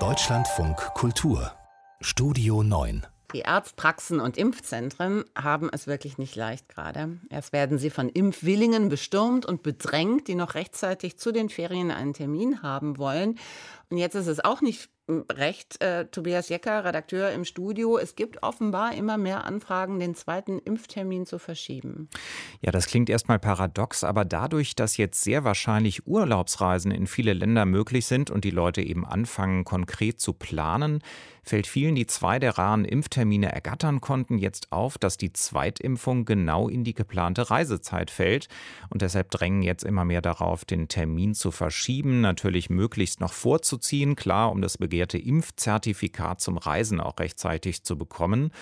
Deutschlandfunk Kultur Studio 9 die Arztpraxen und Impfzentren haben es wirklich nicht leicht gerade. Erst werden sie von Impfwillingen bestürmt und bedrängt, die noch rechtzeitig zu den Ferien einen Termin haben wollen. Und jetzt ist es auch nicht recht, äh, Tobias Jecker, Redakteur im Studio. Es gibt offenbar immer mehr Anfragen, den zweiten Impftermin zu verschieben. Ja, das klingt erstmal paradox, aber dadurch, dass jetzt sehr wahrscheinlich Urlaubsreisen in viele Länder möglich sind und die Leute eben anfangen, konkret zu planen, fällt vielen, die zwei der raren Impftermine ergattern konnten, jetzt auf, dass die Zweitimpfung genau in die geplante Reisezeit fällt. Und deshalb drängen jetzt immer mehr darauf, den Termin zu verschieben, natürlich möglichst noch vorzuziehen, klar, um das begehrte Impfzertifikat zum Reisen auch rechtzeitig zu bekommen.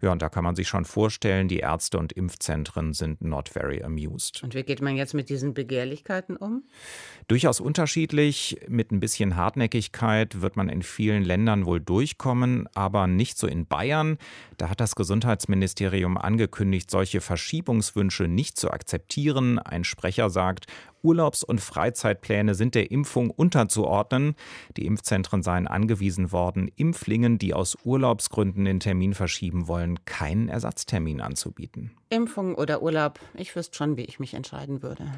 Ja, und da kann man sich schon vorstellen, die Ärzte und Impfzentren sind not very amused. Und wie geht man jetzt mit diesen Begehrlichkeiten um? Durchaus unterschiedlich. Mit ein bisschen Hartnäckigkeit wird man in vielen Ländern wohl durchkommen, aber nicht so in Bayern. Da hat das Gesundheitsministerium angekündigt, solche Verschiebungswünsche nicht zu akzeptieren. Ein Sprecher sagt, Urlaubs- und Freizeitpläne sind der Impfung unterzuordnen. Die Impfzentren seien angewiesen worden, Impflingen, die aus Urlaubsgründen den Termin verschieben wollen, keinen Ersatztermin anzubieten. Impfung oder Urlaub, ich wüsste schon, wie ich mich entscheiden würde.